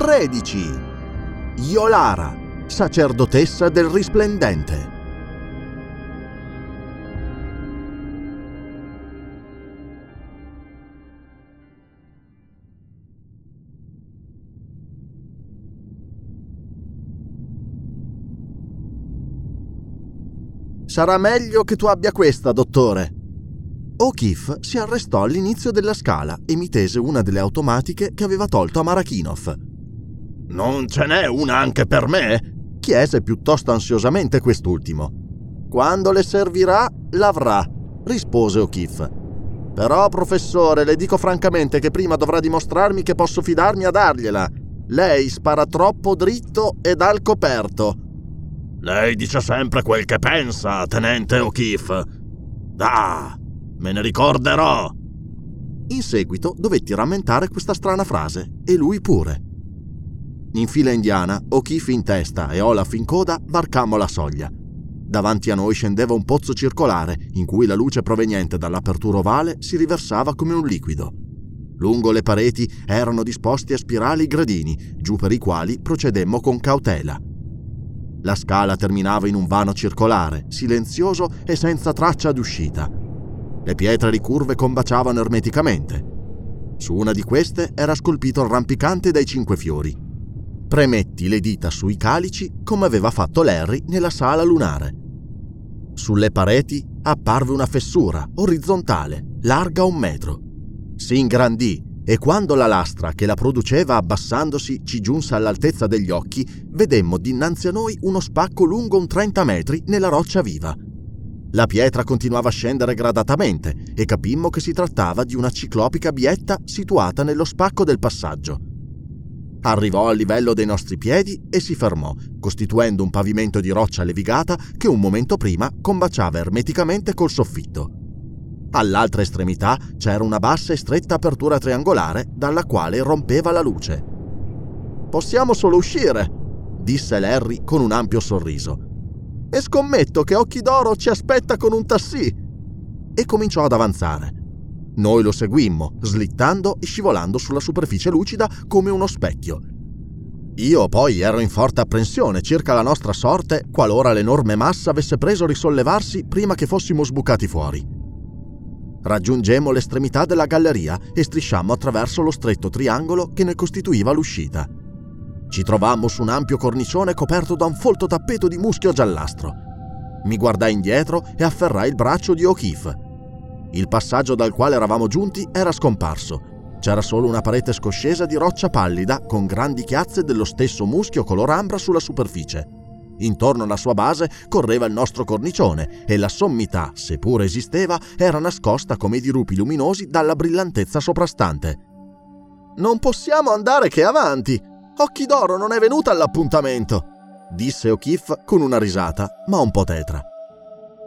13. Iolara, sacerdotessa del risplendente. Sarà meglio che tu abbia questa, dottore. O'Keefe si arrestò all'inizio della scala e mi tese una delle automatiche che aveva tolto a Marakinov. Non ce n'è una anche per me? chiese piuttosto ansiosamente quest'ultimo. Quando le servirà, l'avrà, rispose O'Keefe. Però, professore, le dico francamente che prima dovrà dimostrarmi che posso fidarmi a dargliela. Lei spara troppo dritto e dal coperto. Lei dice sempre quel che pensa, tenente O'Keefe. Ah, me ne ricorderò. In seguito dovetti rammentare questa strana frase, e lui pure. In fila indiana, O'Keefe in testa e Olaf in coda, varcammo la soglia. Davanti a noi scendeva un pozzo circolare, in cui la luce proveniente dall'apertura ovale si riversava come un liquido. Lungo le pareti erano disposti a spirali gradini, giù per i quali procedemmo con cautela. La scala terminava in un vano circolare, silenzioso e senza traccia d'uscita. Le pietre ricurve combaciavano ermeticamente. Su una di queste era scolpito il rampicante dai cinque fiori. Premetti le dita sui calici come aveva fatto Larry nella sala lunare. Sulle pareti apparve una fessura orizzontale, larga un metro. Si ingrandì e quando la lastra che la produceva abbassandosi ci giunse all'altezza degli occhi, vedemmo dinanzi a noi uno spacco lungo un 30 metri nella roccia viva. La pietra continuava a scendere gradatamente e capimmo che si trattava di una ciclopica bietta situata nello spacco del passaggio. Arrivò al livello dei nostri piedi e si fermò, costituendo un pavimento di roccia levigata che un momento prima combaciava ermeticamente col soffitto. All'altra estremità c'era una bassa e stretta apertura triangolare dalla quale rompeva la luce. Possiamo solo uscire, disse Larry con un ampio sorriso. E scommetto che Occhi d'Oro ci aspetta con un tassì. E cominciò ad avanzare. Noi lo seguimmo, slittando e scivolando sulla superficie lucida come uno specchio. Io poi ero in forte apprensione circa la nostra sorte qualora l'enorme massa avesse preso a risollevarsi prima che fossimo sbucati fuori. Raggiungemmo l'estremità della galleria e strisciammo attraverso lo stretto triangolo che ne costituiva l'uscita. Ci trovammo su un ampio cornicione coperto da un folto tappeto di muschio giallastro. Mi guardai indietro e afferrai il braccio di O'Keefe. Il passaggio dal quale eravamo giunti era scomparso. C'era solo una parete scoscesa di roccia pallida con grandi chiazze dello stesso muschio color ambra sulla superficie. Intorno alla sua base correva il nostro cornicione e la sommità, seppur esisteva, era nascosta come i dirupi luminosi dalla brillantezza soprastante. Non possiamo andare che avanti! Occhi d'oro non è venuta all'appuntamento! disse O'Keefe con una risata, ma un po' tetra.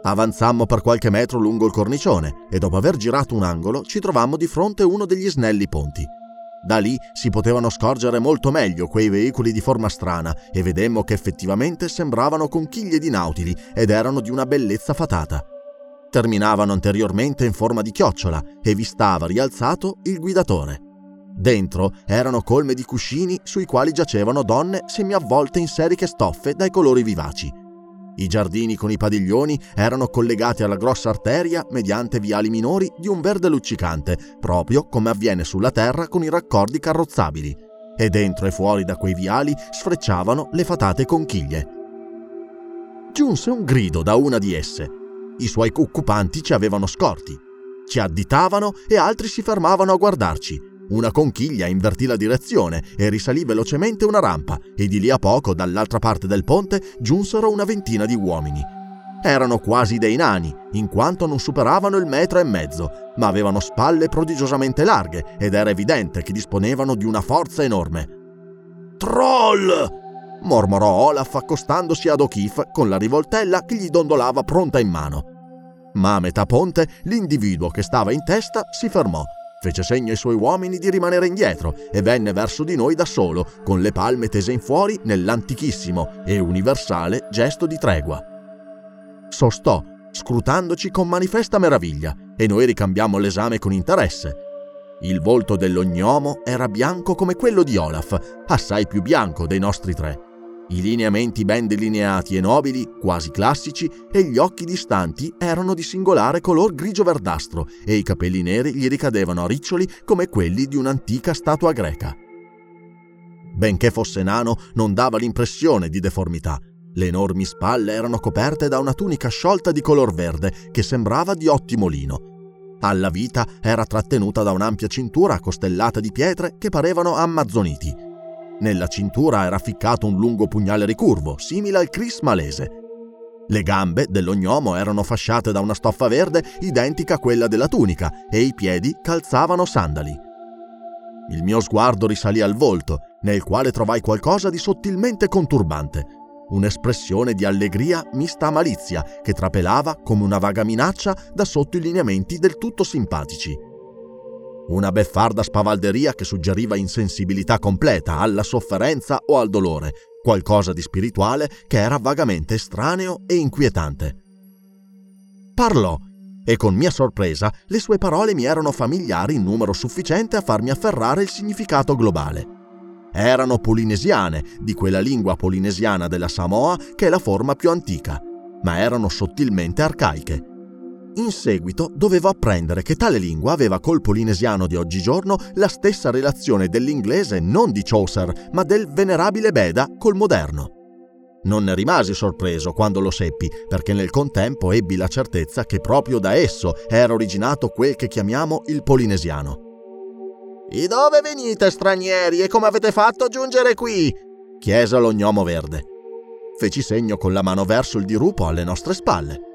Avanzammo per qualche metro lungo il cornicione e dopo aver girato un angolo ci trovammo di fronte uno degli snelli ponti. Da lì si potevano scorgere molto meglio quei veicoli di forma strana e vedemmo che effettivamente sembravano conchiglie di nautili ed erano di una bellezza fatata. Terminavano anteriormente in forma di chiocciola e vi stava rialzato il guidatore. Dentro erano colme di cuscini sui quali giacevano donne semiavvolte in seriche stoffe dai colori vivaci. I giardini con i padiglioni erano collegati alla grossa arteria mediante viali minori di un verde luccicante, proprio come avviene sulla terra con i raccordi carrozzabili, e dentro e fuori da quei viali sfrecciavano le fatate conchiglie. Giunse un grido da una di esse. I suoi occupanti ci avevano scorti. Ci additavano e altri si fermavano a guardarci, una conchiglia invertì la direzione e risalì velocemente una rampa e di lì a poco dall'altra parte del ponte giunsero una ventina di uomini. Erano quasi dei nani, in quanto non superavano il metro e mezzo, ma avevano spalle prodigiosamente larghe ed era evidente che disponevano di una forza enorme. Troll! mormorò Olaf accostandosi ad O'Keefe con la rivoltella che gli dondolava pronta in mano. Ma a metà ponte l'individuo che stava in testa si fermò Fece segno ai suoi uomini di rimanere indietro e venne verso di noi da solo, con le palme tese in fuori nell'antichissimo e universale gesto di tregua. Sostò, scrutandoci con manifesta meraviglia, e noi ricambiamo l'esame con interesse. Il volto dell'ognomo era bianco come quello di Olaf, assai più bianco dei nostri tre. I lineamenti ben delineati e nobili, quasi classici, e gli occhi distanti erano di singolare color grigio-verdastro e i capelli neri gli ricadevano a riccioli come quelli di un'antica statua greca. Benché fosse nano, non dava l'impressione di deformità. Le enormi spalle erano coperte da una tunica sciolta di color verde che sembrava di ottimo lino alla vita era trattenuta da un'ampia cintura costellata di pietre che parevano ammazzoniti. Nella cintura era ficcato un lungo pugnale ricurvo, simile al Chris malese. Le gambe dell'ognomo erano fasciate da una stoffa verde identica a quella della tunica e i piedi calzavano sandali. Il mio sguardo risalì al volto, nel quale trovai qualcosa di sottilmente conturbante un'espressione di allegria mista a malizia che trapelava come una vaga minaccia da sotto i lineamenti del tutto simpatici. Una beffarda spavalderia che suggeriva insensibilità completa alla sofferenza o al dolore, qualcosa di spirituale che era vagamente estraneo e inquietante. Parlò e con mia sorpresa le sue parole mi erano familiari in numero sufficiente a farmi afferrare il significato globale erano polinesiane, di quella lingua polinesiana della Samoa che è la forma più antica, ma erano sottilmente arcaiche. In seguito dovevo apprendere che tale lingua aveva col polinesiano di oggigiorno la stessa relazione dell'inglese non di Chaucer, ma del venerabile Beda col moderno. Non ne rimasi sorpreso quando lo seppi, perché nel contempo ebbi la certezza che proprio da esso era originato quel che chiamiamo il polinesiano. Di dove venite, stranieri, e come avete fatto a giungere qui? chiese l'ognomo verde. Feci segno con la mano verso il dirupo alle nostre spalle.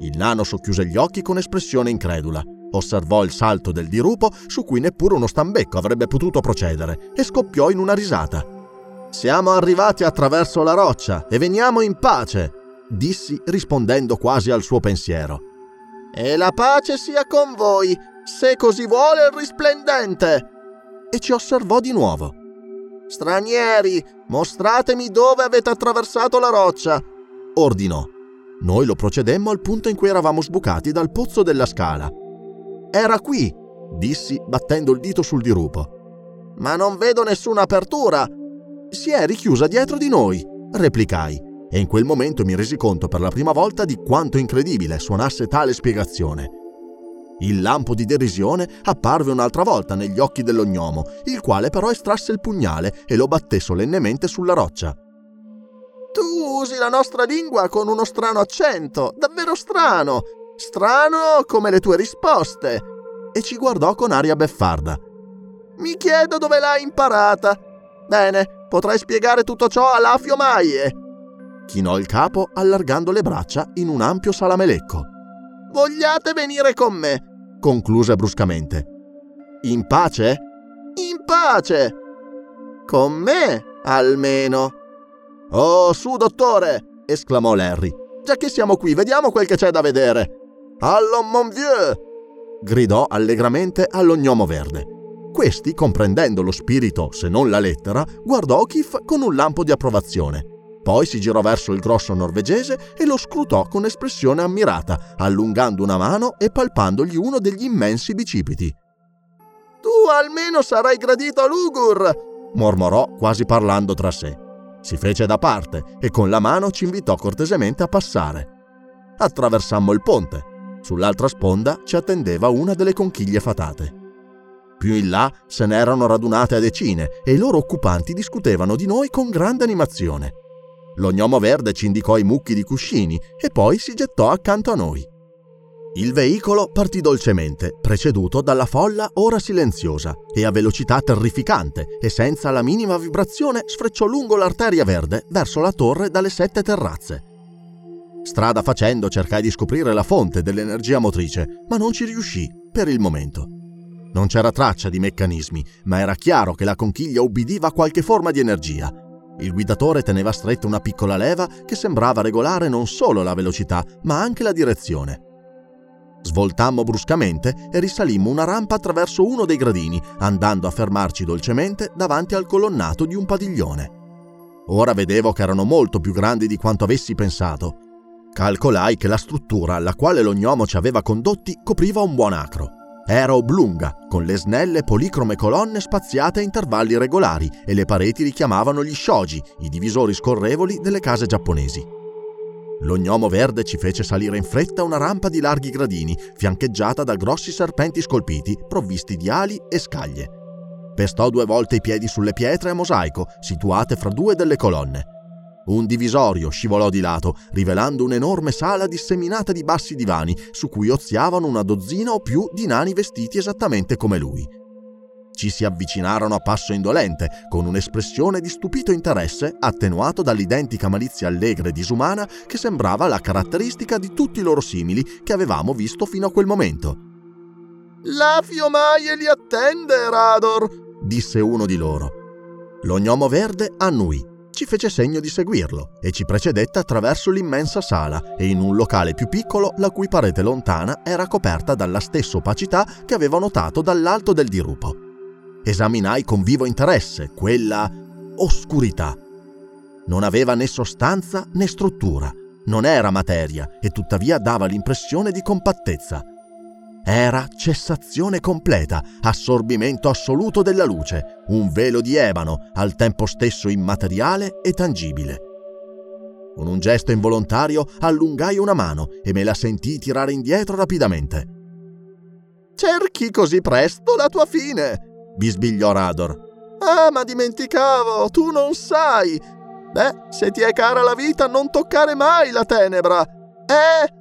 Il nano socchiuse gli occhi con espressione incredula. Osservò il salto del dirupo, su cui neppure uno stambecco avrebbe potuto procedere, e scoppiò in una risata. Siamo arrivati attraverso la roccia e veniamo in pace, dissi rispondendo quasi al suo pensiero. E la pace sia con voi, se così vuole il risplendente e ci osservò di nuovo. Stranieri, mostratemi dove avete attraversato la roccia, ordinò. Noi lo procedemmo al punto in cui eravamo sbucati dal pozzo della scala. Era qui, dissi battendo il dito sul dirupo. Ma non vedo nessuna apertura. Si è richiusa dietro di noi, replicai, e in quel momento mi resi conto per la prima volta di quanto incredibile suonasse tale spiegazione. Il lampo di derisione apparve un'altra volta negli occhi dell'ognomo, il quale però estrasse il pugnale e lo batté solennemente sulla roccia. Tu usi la nostra lingua con uno strano accento, davvero strano, strano come le tue risposte. E ci guardò con aria beffarda. Mi chiedo dove l'hai imparata. Bene, potrai spiegare tutto ciò a Lafio Maie. Chinò il capo allargando le braccia in un ampio salamelecco. Vogliate venire con me? concluse bruscamente. In pace? In pace! Con me, almeno. Oh, su, dottore! esclamò Larry. Già che siamo qui, vediamo quel che c'è da vedere. Allons, mon vieux! gridò allegramente all'ognomo verde. Questi, comprendendo lo spirito, se non la lettera, guardò O'Keefe con un lampo di approvazione. Poi si girò verso il grosso norvegese e lo scrutò con espressione ammirata, allungando una mano e palpandogli uno degli immensi bicipiti. Tu almeno sarai gradito a Lugur! mormorò quasi parlando tra sé. Si fece da parte e con la mano ci invitò cortesemente a passare. Attraversammo il ponte. Sull'altra sponda ci attendeva una delle conchiglie fatate. Più in là se n'erano radunate a decine e i loro occupanti discutevano di noi con grande animazione. Lo gnomo verde ci indicò i mucchi di cuscini e poi si gettò accanto a noi. Il veicolo partì dolcemente, preceduto dalla folla ora silenziosa e a velocità terrificante e senza la minima vibrazione sfrecciò lungo l'arteria verde verso la torre dalle sette terrazze. Strada facendo cercai di scoprire la fonte dell'energia motrice, ma non ci riuscì per il momento. Non c'era traccia di meccanismi, ma era chiaro che la conchiglia ubbidiva qualche forma di energia il guidatore teneva stretta una piccola leva che sembrava regolare non solo la velocità, ma anche la direzione. Svoltammo bruscamente e risalimmo una rampa attraverso uno dei gradini, andando a fermarci dolcemente davanti al colonnato di un padiglione. Ora vedevo che erano molto più grandi di quanto avessi pensato. Calcolai che la struttura alla quale l'ognomo ci aveva condotti copriva un buon acro. Era oblunga, con le snelle policrome colonne spaziate a intervalli regolari e le pareti richiamavano gli shoji, i divisori scorrevoli delle case giapponesi. Lo gnomo verde ci fece salire in fretta una rampa di larghi gradini, fiancheggiata da grossi serpenti scolpiti, provvisti di ali e scaglie. Pestò due volte i piedi sulle pietre a mosaico, situate fra due delle colonne. Un divisorio scivolò di lato, rivelando un'enorme sala disseminata di bassi divani, su cui oziavano una dozzina o più di nani vestiti esattamente come lui. Ci si avvicinarono a passo indolente, con un'espressione di stupito interesse attenuato dall'identica malizia allegra e disumana che sembrava la caratteristica di tutti i loro simili che avevamo visto fino a quel momento. La fiomaie li attende, Rador, disse uno di loro. Lo gnomo verde annui ci fece segno di seguirlo e ci precedette attraverso l'immensa sala e in un locale più piccolo la cui parete lontana era coperta dalla stessa opacità che avevo notato dall'alto del dirupo. Esaminai con vivo interesse quella oscurità. Non aveva né sostanza né struttura, non era materia e tuttavia dava l'impressione di compattezza. Era cessazione completa, assorbimento assoluto della luce, un velo di ebano, al tempo stesso immateriale e tangibile. Con un gesto involontario allungai una mano e me la sentii tirare indietro rapidamente. Cerchi così presto la tua fine, bisbigliò Rador. Ah, ma dimenticavo, tu non sai. Beh, se ti è cara la vita, non toccare mai la tenebra. Eh,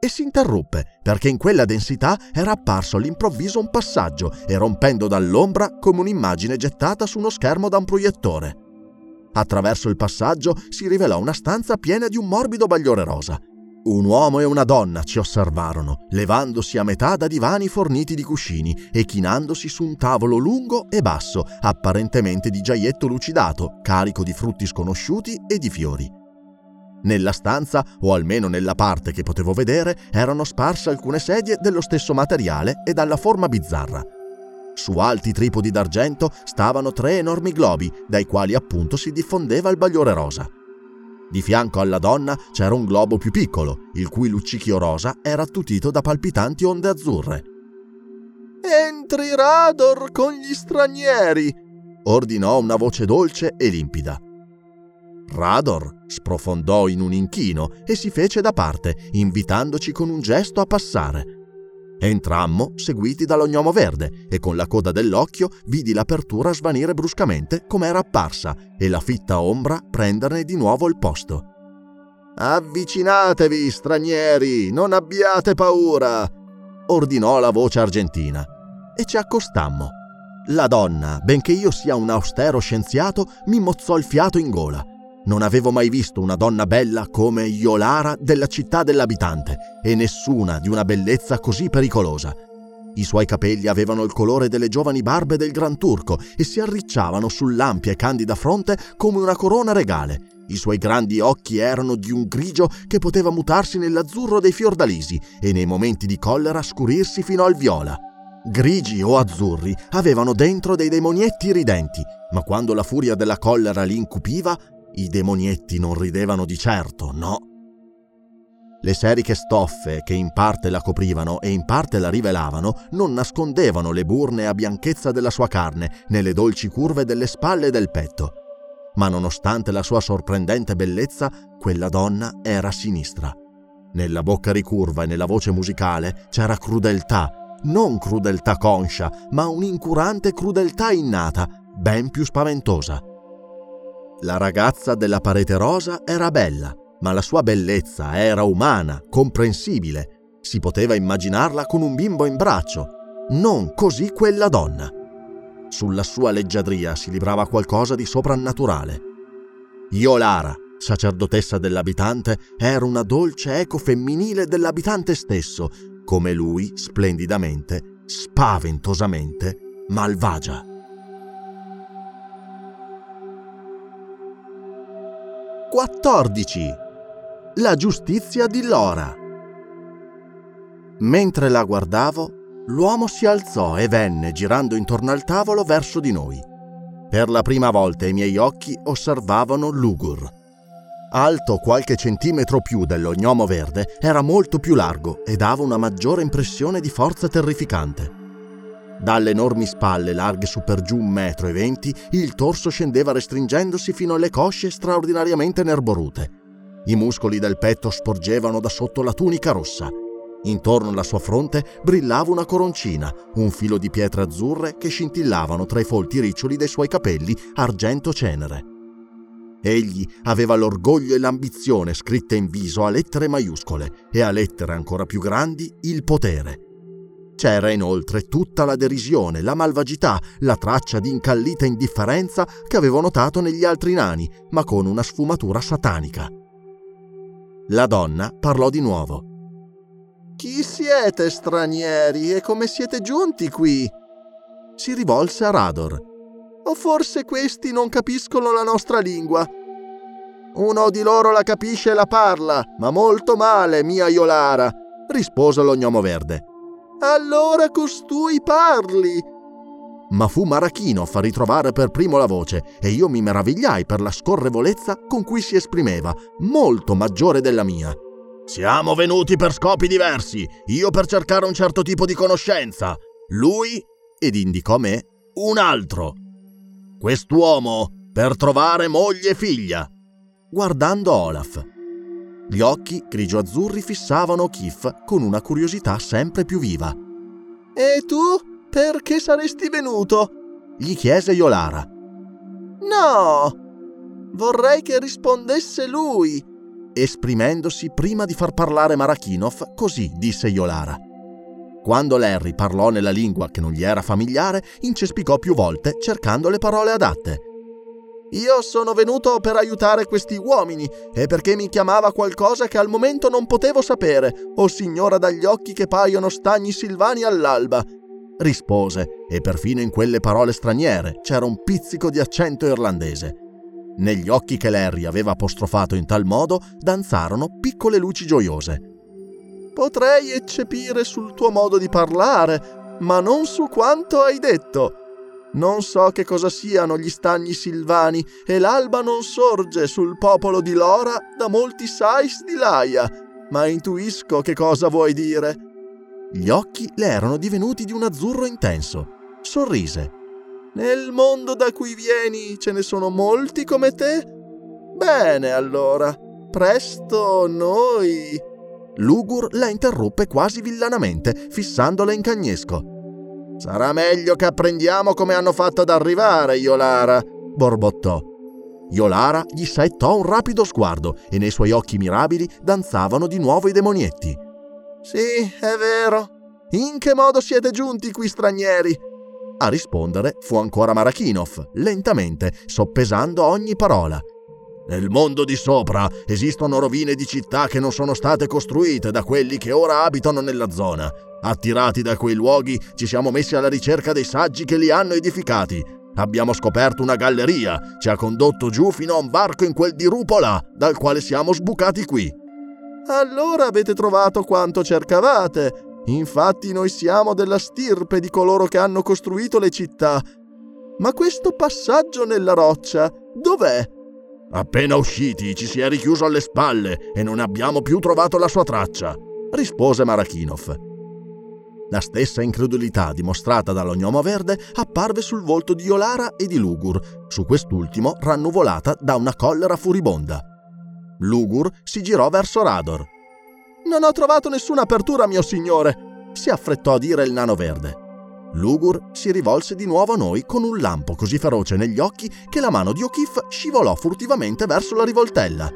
e si interruppe perché in quella densità era apparso all'improvviso un passaggio e rompendo dall'ombra come un'immagine gettata su uno schermo da un proiettore. Attraverso il passaggio si rivelò una stanza piena di un morbido bagliore rosa. Un uomo e una donna ci osservarono, levandosi a metà da divani forniti di cuscini e chinandosi su un tavolo lungo e basso, apparentemente di giaietto lucidato, carico di frutti sconosciuti e di fiori. Nella stanza, o almeno nella parte che potevo vedere, erano sparse alcune sedie dello stesso materiale e dalla forma bizzarra. Su alti tripodi d'argento stavano tre enormi globi, dai quali appunto si diffondeva il bagliore rosa. Di fianco alla donna c'era un globo più piccolo, il cui luccichio rosa era attutito da palpitanti onde azzurre. Entri Rador con gli stranieri, ordinò una voce dolce e limpida. Rador sprofondò in un inchino e si fece da parte, invitandoci con un gesto a passare. Entrammo seguiti dall'ognomo verde e con la coda dell'occhio vidi l'apertura svanire bruscamente come era apparsa e la fitta ombra prenderne di nuovo il posto. Avvicinatevi, stranieri, non abbiate paura, ordinò la voce argentina. E ci accostammo. La donna, benché io sia un austero scienziato, mi mozzò il fiato in gola non avevo mai visto una donna bella come Iolara della città dell'abitante e nessuna di una bellezza così pericolosa. I suoi capelli avevano il colore delle giovani barbe del Gran Turco e si arricciavano sull'ampia e candida fronte come una corona regale. I suoi grandi occhi erano di un grigio che poteva mutarsi nell'azzurro dei fiordalisi e nei momenti di collera scurirsi fino al viola. Grigi o azzurri avevano dentro dei demonietti ridenti, ma quando la furia della collera li incupiva, i demonietti non ridevano di certo, no. Le seriche stoffe che in parte la coprivano e in parte la rivelavano non nascondevano le burne a bianchezza della sua carne nelle dolci curve delle spalle e del petto. Ma nonostante la sua sorprendente bellezza, quella donna era sinistra. Nella bocca ricurva e nella voce musicale c'era crudeltà, non crudeltà conscia, ma un'incurante crudeltà innata, ben più spaventosa. La ragazza della parete rosa era bella, ma la sua bellezza era umana, comprensibile. Si poteva immaginarla con un bimbo in braccio, non così quella donna. Sulla sua leggiadria si librava qualcosa di soprannaturale. Io Lara, sacerdotessa dell'abitante, era una dolce eco femminile dell'abitante stesso, come lui, splendidamente, spaventosamente, malvagia. 14. La giustizia di Lora. Mentre la guardavo, l'uomo si alzò e venne girando intorno al tavolo verso di noi. Per la prima volta i miei occhi osservavano Lugur. Alto qualche centimetro più dell'ognomo verde, era molto più largo e dava una maggiore impressione di forza terrificante. Dalle enormi spalle larghe su per giù un metro e venti, il torso scendeva restringendosi fino alle cosce straordinariamente nerborute. I muscoli del petto sporgevano da sotto la tunica rossa. Intorno alla sua fronte brillava una coroncina, un filo di pietre azzurre che scintillavano tra i folti riccioli dei suoi capelli argento cenere. Egli aveva l'orgoglio e l'ambizione scritte in viso a lettere maiuscole e a lettere ancora più grandi il potere. C'era inoltre tutta la derisione, la malvagità, la traccia di incallita indifferenza che avevo notato negli altri nani, ma con una sfumatura satanica. La donna parlò di nuovo. Chi siete stranieri e come siete giunti qui? Si rivolse a Rador. O forse questi non capiscono la nostra lingua? Uno di loro la capisce e la parla, ma molto male, mia Iolara, rispose l'ognomo verde. Allora costui parli. Ma fu Marachinov a ritrovare per primo la voce e io mi meravigliai per la scorrevolezza con cui si esprimeva, molto maggiore della mia. Siamo venuti per scopi diversi, io per cercare un certo tipo di conoscenza, lui, ed indicò me, un altro. Quest'uomo per trovare moglie e figlia. Guardando Olaf. Gli occhi grigio-azzurri fissavano Kif con una curiosità sempre più viva. E tu perché saresti venuto? gli chiese Yolara. No! Vorrei che rispondesse lui. Esprimendosi prima di far parlare Marachinov, così disse Yolara. Quando Larry parlò nella lingua che non gli era familiare, incespicò più volte cercando le parole adatte. Io sono venuto per aiutare questi uomini e perché mi chiamava qualcosa che al momento non potevo sapere, o signora dagli occhi che paiono stagni silvani all'alba. Rispose, e perfino in quelle parole straniere c'era un pizzico di accento irlandese. Negli occhi che Larry aveva apostrofato in tal modo danzarono piccole luci gioiose. Potrei eccepire sul tuo modo di parlare, ma non su quanto hai detto. Non so che cosa siano gli stagni silvani e l'alba non sorge sul popolo di Lora da molti sais di Laia, ma intuisco che cosa vuoi dire. Gli occhi le erano divenuti di un azzurro intenso. Sorrise. Nel mondo da cui vieni ce ne sono molti come te? Bene allora, presto noi... Lugur la interruppe quasi villanamente, fissandola in cagnesco. Sarà meglio che apprendiamo come hanno fatto ad arrivare, Iolara, borbottò. Iolara gli saettò un rapido sguardo e nei suoi occhi mirabili danzavano di nuovo i demonietti. Sì, è vero. In che modo siete giunti qui stranieri? A rispondere fu ancora Marachinov, lentamente, soppesando ogni parola. Nel mondo di sopra esistono rovine di città che non sono state costruite da quelli che ora abitano nella zona. Attirati da quei luoghi ci siamo messi alla ricerca dei saggi che li hanno edificati. Abbiamo scoperto una galleria, ci ha condotto giù fino a un varco in quel dirupo là, dal quale siamo sbucati qui. Allora avete trovato quanto cercavate. Infatti noi siamo della stirpe di coloro che hanno costruito le città. Ma questo passaggio nella roccia, dov'è? Appena usciti ci si è richiuso alle spalle e non abbiamo più trovato la sua traccia, rispose Marachinov. La stessa incredulità dimostrata dall'ognomo verde apparve sul volto di Olara e di Lugur, su quest'ultimo rannuvolata da una collera furibonda. Lugur si girò verso Rador. Non ho trovato nessuna apertura, mio signore, si affrettò a dire il nano verde. Lugur si rivolse di nuovo a noi con un lampo così feroce negli occhi che la mano di O'Keefe scivolò furtivamente verso la rivoltella.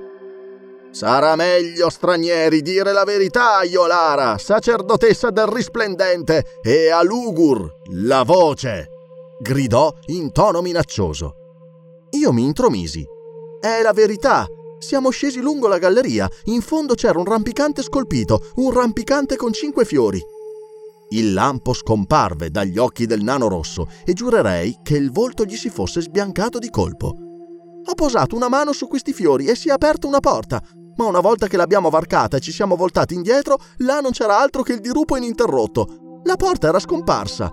Sarà meglio, stranieri, dire la verità, Iolara, sacerdotessa del risplendente, e a Lugur la voce! gridò in tono minaccioso. Io mi intromisi. È la verità. Siamo scesi lungo la galleria. In fondo c'era un rampicante scolpito, un rampicante con cinque fiori. Il lampo scomparve dagli occhi del nano rosso e giurerei che il volto gli si fosse sbiancato di colpo. Ho posato una mano su questi fiori e si è aperta una porta ma una volta che l'abbiamo varcata e ci siamo voltati indietro, là non c'era altro che il dirupo ininterrotto. La porta era scomparsa.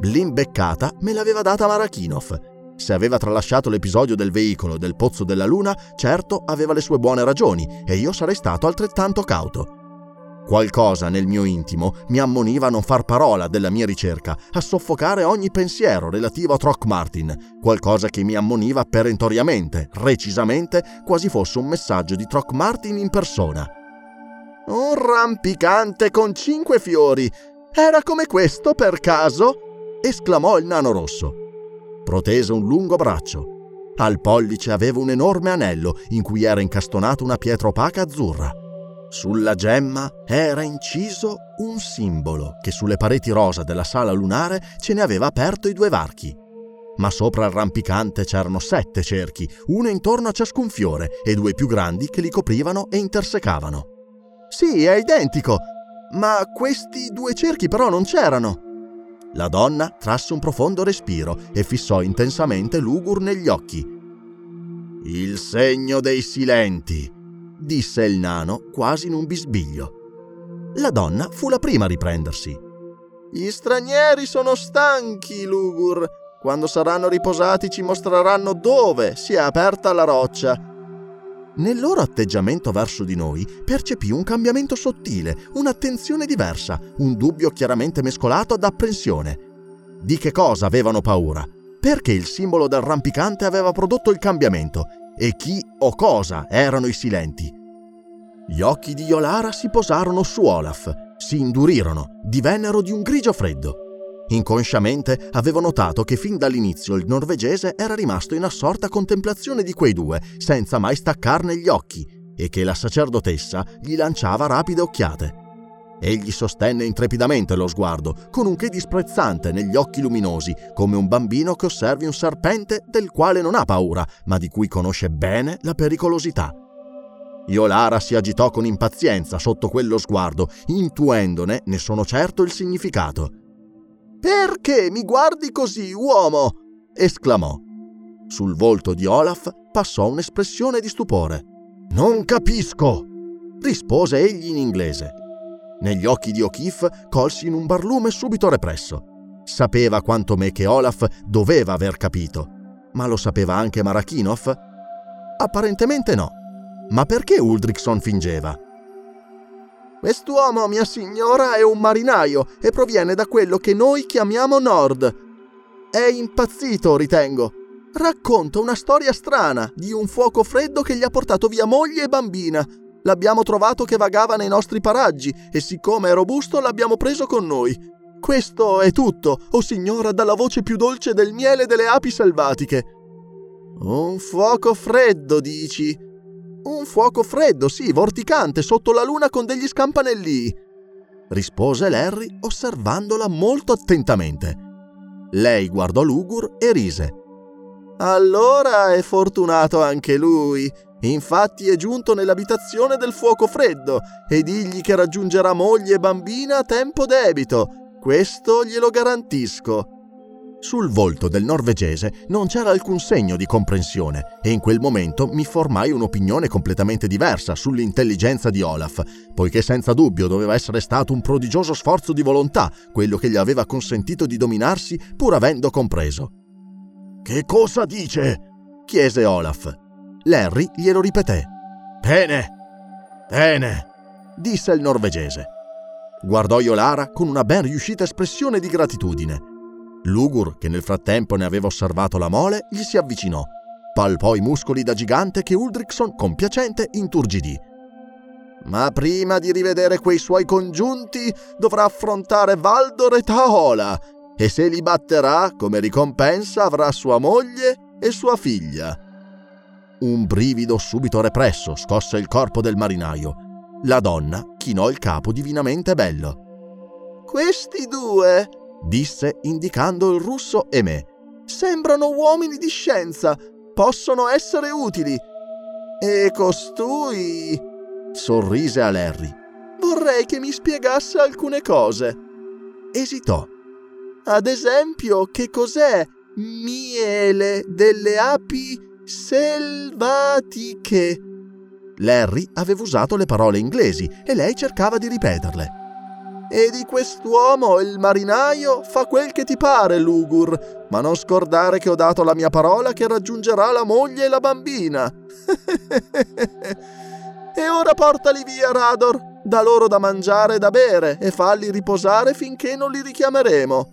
L'imbeccata me l'aveva data Marachinov. Se aveva tralasciato l'episodio del veicolo e del pozzo della luna, certo aveva le sue buone ragioni e io sarei stato altrettanto cauto. Qualcosa nel mio intimo mi ammoniva a non far parola della mia ricerca, a soffocare ogni pensiero relativo a Throckmorton, qualcosa che mi ammoniva perentoriamente, recisamente, quasi fosse un messaggio di Throckmorton in persona. Un rampicante con cinque fiori. Era come questo per caso? esclamò il nano rosso. Protese un lungo braccio. Al pollice aveva un enorme anello in cui era incastonata una pietra opaca azzurra. Sulla gemma era inciso un simbolo che sulle pareti rosa della sala lunare ce ne aveva aperto i due varchi. Ma sopra il rampicante c'erano sette cerchi, uno intorno a ciascun fiore e due più grandi che li coprivano e intersecavano. Sì, è identico, ma questi due cerchi però non c'erano. La donna trasse un profondo respiro e fissò intensamente Lugur negli occhi. Il segno dei silenti, disse il nano quasi in un bisbiglio. La donna fu la prima a riprendersi. Gli stranieri sono stanchi, Lugur. Quando saranno riposati ci mostreranno dove si è aperta la roccia. Nel loro atteggiamento verso di noi percepì un cambiamento sottile, un'attenzione diversa, un dubbio chiaramente mescolato ad apprensione. Di che cosa avevano paura? Perché il simbolo del rampicante aveva prodotto il cambiamento e chi o cosa erano i silenti. Gli occhi di Yolara si posarono su Olaf, si indurirono, divennero di un grigio freddo. Inconsciamente avevo notato che fin dall'inizio il norvegese era rimasto in assorta contemplazione di quei due, senza mai staccarne gli occhi, e che la sacerdotessa gli lanciava rapide occhiate. Egli sostenne intrepidamente lo sguardo, con un che disprezzante negli occhi luminosi, come un bambino che osservi un serpente del quale non ha paura, ma di cui conosce bene la pericolosità. Iolara si agitò con impazienza sotto quello sguardo, intuendone, ne sono certo, il significato. Perché mi guardi così, uomo? esclamò. Sul volto di Olaf passò un'espressione di stupore. Non capisco, rispose egli in inglese. Negli occhi di O'Keefe colsi in un barlume subito represso. Sapeva quanto me che Olaf doveva aver capito, ma lo sapeva anche Marakinov? Apparentemente no. Ma perché Uldrickson fingeva? Quest'uomo, mia signora, è un marinaio e proviene da quello che noi chiamiamo Nord. È impazzito, ritengo. Racconta una storia strana di un fuoco freddo che gli ha portato via moglie e bambina L'abbiamo trovato che vagava nei nostri paraggi e siccome è robusto l'abbiamo preso con noi. Questo è tutto, o oh signora, dalla voce più dolce del miele delle api selvatiche. Un fuoco freddo, dici? Un fuoco freddo, sì, vorticante, sotto la luna con degli scampanellii. Rispose Larry osservandola molto attentamente. Lei guardò Lugur e rise. Allora è fortunato anche lui. Infatti è giunto nell'abitazione del fuoco freddo e digli che raggiungerà moglie e bambina a tempo debito. Questo glielo garantisco. Sul volto del norvegese non c'era alcun segno di comprensione e in quel momento mi formai un'opinione completamente diversa sull'intelligenza di Olaf, poiché senza dubbio doveva essere stato un prodigioso sforzo di volontà quello che gli aveva consentito di dominarsi pur avendo compreso. Che cosa dice? chiese Olaf. Larry glielo ripeté. Bene, bene, disse il norvegese. Guardò Yolara con una ben riuscita espressione di gratitudine. Lugur, che nel frattempo ne aveva osservato la mole, gli si avvicinò. Palpò i muscoli da gigante che Uldrickson, compiacente, inturgidì. Ma prima di rivedere quei suoi congiunti dovrà affrontare Valdor e Taola, e se li batterà, come ricompensa avrà sua moglie e sua figlia. Un brivido subito represso scosse il corpo del marinaio. La donna chinò il capo divinamente bello. Questi due, disse indicando il russo e me, sembrano uomini di scienza, possono essere utili. E costui, sorrise a Larry, vorrei che mi spiegasse alcune cose. Esitò. Ad esempio, che cos'è miele delle api selvatiche. Larry aveva usato le parole inglesi e lei cercava di ripeterle. E di quest'uomo il marinaio fa quel che ti pare, Lugur, ma non scordare che ho dato la mia parola che raggiungerà la moglie e la bambina. e ora portali via, Rador, da loro da mangiare e da bere e falli riposare finché non li richiameremo.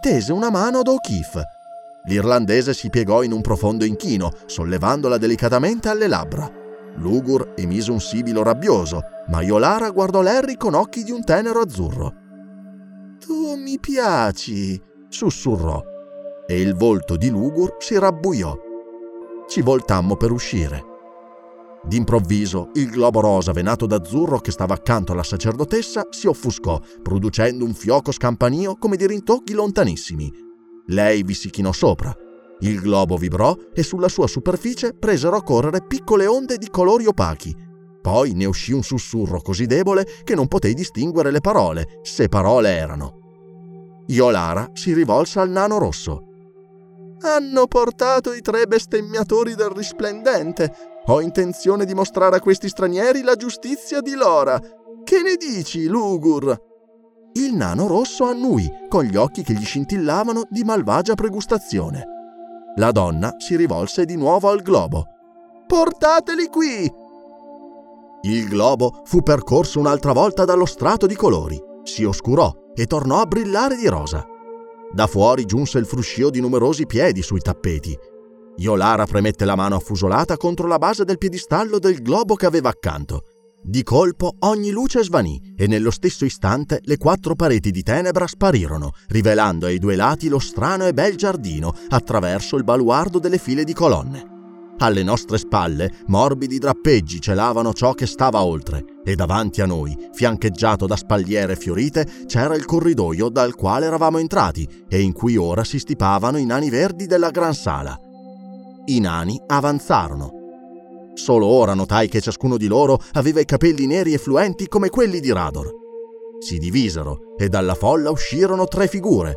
Tese una mano ad O'Keefe. L'irlandese si piegò in un profondo inchino, sollevandola delicatamente alle labbra. Lugur emise un sibilo rabbioso, ma Iolara guardò Larry con occhi di un tenero azzurro. Tu mi piaci, sussurrò, e il volto di Lugur si rabbuiò. Ci voltammo per uscire. D'improvviso il globo rosa venato d'azzurro che stava accanto alla sacerdotessa si offuscò, producendo un fioco scampanio come di rintocchi lontanissimi. Lei vi si chinò sopra, il globo vibrò e sulla sua superficie presero a correre piccole onde di colori opachi. Poi ne uscì un sussurro così debole che non potei distinguere le parole, se parole erano. Iolara si rivolse al nano rosso. Hanno portato i tre bestemmiatori del risplendente. Ho intenzione di mostrare a questi stranieri la giustizia di Lora. Che ne dici, Lugur? Il nano rosso annui, con gli occhi che gli scintillavano di malvagia pregustazione. La donna si rivolse di nuovo al globo. Portateli qui! Il globo fu percorso un'altra volta dallo strato di colori, si oscurò e tornò a brillare di rosa. Da fuori giunse il fruscio di numerosi piedi sui tappeti. Iolara premette la mano affusolata contro la base del piedistallo del globo che aveva accanto di colpo ogni luce svanì e nello stesso istante le quattro pareti di tenebra sparirono, rivelando ai due lati lo strano e bel giardino attraverso il baluardo delle file di colonne. Alle nostre spalle morbidi drappeggi celavano ciò che stava oltre e davanti a noi, fiancheggiato da spalliere fiorite, c'era il corridoio dal quale eravamo entrati e in cui ora si stipavano i nani verdi della gran sala. I nani avanzarono, Solo ora notai che ciascuno di loro aveva i capelli neri e fluenti come quelli di Rador. Si divisero e dalla folla uscirono tre figure.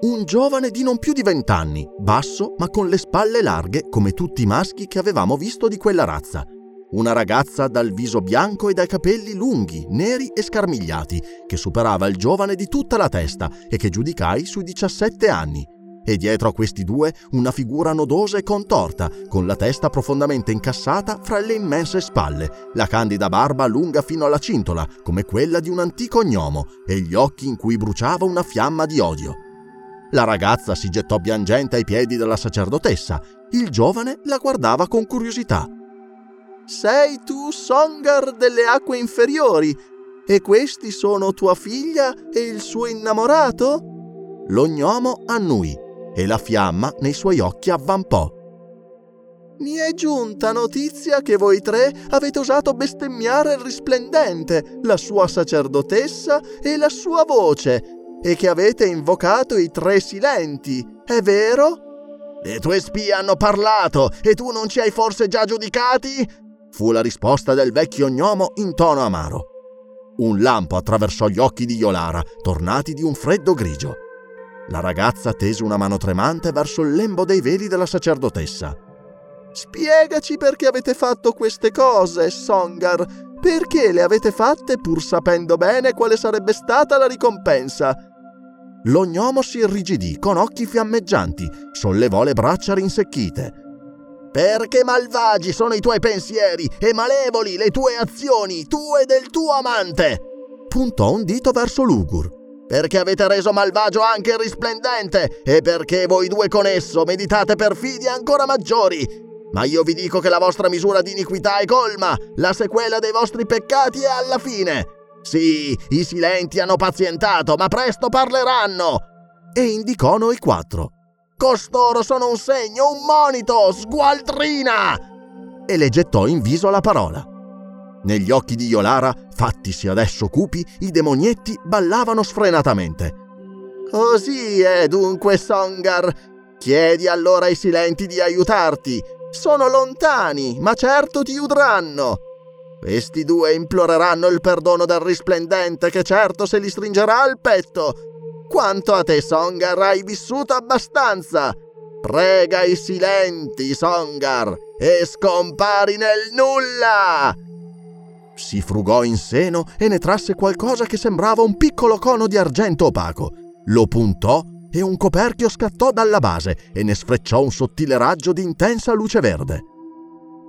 Un giovane di non più di vent'anni, basso ma con le spalle larghe come tutti i maschi che avevamo visto di quella razza. Una ragazza dal viso bianco e dai capelli lunghi, neri e scarmigliati, che superava il giovane di tutta la testa e che giudicai sui 17 anni e dietro a questi due una figura nodosa e contorta, con la testa profondamente incassata fra le immense spalle, la candida barba lunga fino alla cintola, come quella di un antico gnomo, e gli occhi in cui bruciava una fiamma di odio. La ragazza si gettò piangente ai piedi della sacerdotessa, il giovane la guardava con curiosità. Sei tu Songar delle acque inferiori, e questi sono tua figlia e il suo innamorato? Lo gnomo annui e la fiamma nei suoi occhi avvampò. Mi è giunta notizia che voi tre avete osato bestemmiare il risplendente, la sua sacerdotessa e la sua voce, e che avete invocato i tre silenti, è vero? Le tue spie hanno parlato e tu non ci hai forse già giudicati? Fu la risposta del vecchio gnomo in tono amaro. Un lampo attraversò gli occhi di Iolara, tornati di un freddo grigio. La ragazza tese una mano tremante verso il lembo dei veli della sacerdotessa. Spiegaci perché avete fatto queste cose, Songar. Perché le avete fatte pur sapendo bene quale sarebbe stata la ricompensa? Lo gnomo si irrigidì con occhi fiammeggianti, sollevò le braccia rinsecchite. Perché malvagi sono i tuoi pensieri e malevoli le tue azioni, tue del tuo amante! Puntò un dito verso Lugur perché avete reso malvagio anche il risplendente e perché voi due con esso meditate perfidie ancora maggiori. Ma io vi dico che la vostra misura di iniquità è colma, la sequela dei vostri peccati è alla fine. Sì, i silenti hanno pazientato, ma presto parleranno. E indicò noi quattro. Costoro sono un segno, un monito, sgualdrina! E le gettò in viso la parola. Negli occhi di Iolara, fattisi adesso cupi, i demonietti ballavano sfrenatamente. Così è dunque, Songar. Chiedi allora ai silenti di aiutarti. Sono lontani, ma certo ti udranno. Questi due imploreranno il perdono del risplendente che certo se li stringerà al petto. Quanto a te, Songar, hai vissuto abbastanza. Prega i silenti, Songar, e scompari nel nulla. Si frugò in seno e ne trasse qualcosa che sembrava un piccolo cono di argento opaco. Lo puntò e un coperchio scattò dalla base e ne sfrecciò un sottile raggio di intensa luce verde.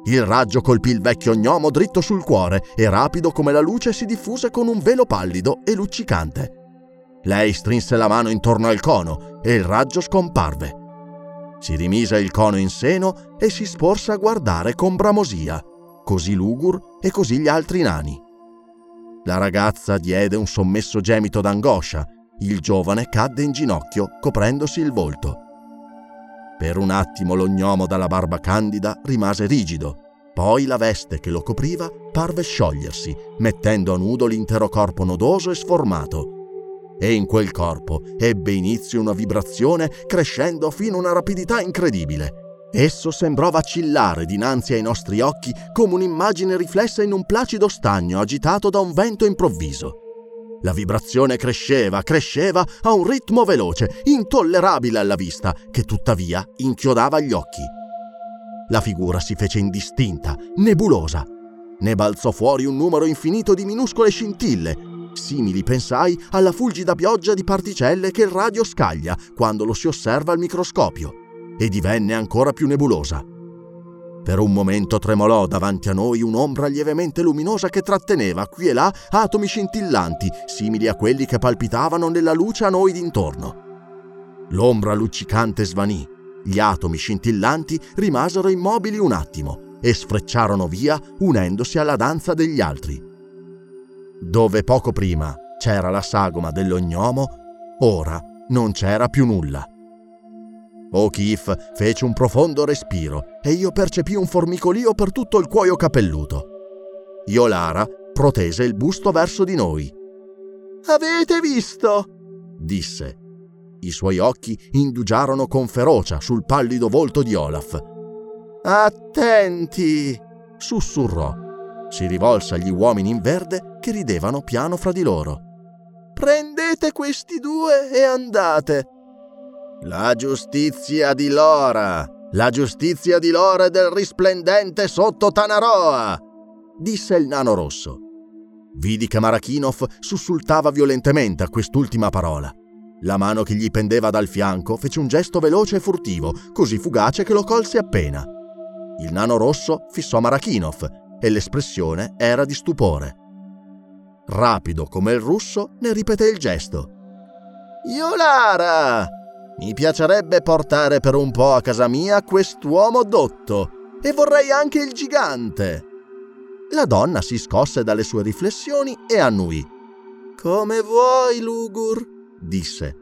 Il raggio colpì il vecchio gnomo dritto sul cuore e rapido come la luce si diffuse con un velo pallido e luccicante. Lei strinse la mano intorno al cono e il raggio scomparve. Si rimise il cono in seno e si sporse a guardare con bramosia, così Lugur e così gli altri nani. La ragazza diede un sommesso gemito d'angoscia, il giovane cadde in ginocchio coprendosi il volto. Per un attimo lo gnomo dalla barba candida rimase rigido, poi la veste che lo copriva parve sciogliersi, mettendo a nudo l'intero corpo nodoso e sformato. E in quel corpo ebbe inizio una vibrazione crescendo fino a una rapidità incredibile. Esso sembrò vacillare dinanzi ai nostri occhi come un'immagine riflessa in un placido stagno agitato da un vento improvviso. La vibrazione cresceva, cresceva a un ritmo veloce, intollerabile alla vista, che tuttavia inchiodava gli occhi. La figura si fece indistinta, nebulosa. Ne balzò fuori un numero infinito di minuscole scintille, simili, pensai, alla fulgida pioggia di particelle che il radio scaglia quando lo si osserva al microscopio, e divenne ancora più nebulosa. Per un momento tremolò davanti a noi un'ombra lievemente luminosa che tratteneva qui e là atomi scintillanti, simili a quelli che palpitavano nella luce a noi d'intorno. L'ombra luccicante svanì, gli atomi scintillanti rimasero immobili un attimo e sfrecciarono via unendosi alla danza degli altri. Dove poco prima c'era la sagoma dell'ognomo, ora non c'era più nulla. O'Keefe fece un profondo respiro e io percepii un formicolio per tutto il cuoio capelluto. Iolara protese il busto verso di noi. Avete visto? disse. I suoi occhi indugiarono con ferocia sul pallido volto di Olaf. Attenti! sussurrò. Si rivolse agli uomini in verde che ridevano piano fra di loro. Prendete questi due e andate. La giustizia di Lora! La giustizia di Lora e del risplendente sotto Tanaroa! disse il nano rosso. Vidi che Marakinov sussultava violentemente a quest'ultima parola. La mano che gli pendeva dal fianco fece un gesto veloce e furtivo, così fugace che lo colse appena. Il nano rosso fissò Marakinov e l'espressione era di stupore. Rapido come il russo ne ripeté il gesto. Iolara! Mi piacerebbe portare per un po' a casa mia quest'uomo dotto e vorrei anche il gigante. La donna si scosse dalle sue riflessioni e annui. Come vuoi, Lugur, disse.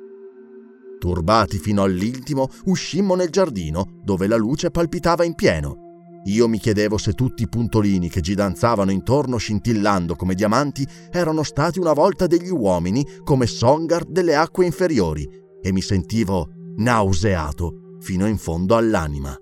Turbati fino all'intimo, uscimmo nel giardino, dove la luce palpitava in pieno. Io mi chiedevo se tutti i puntolini che gidanzavano intorno scintillando come diamanti erano stati una volta degli uomini come Songar delle acque inferiori e mi sentivo nauseato fino in fondo all'anima.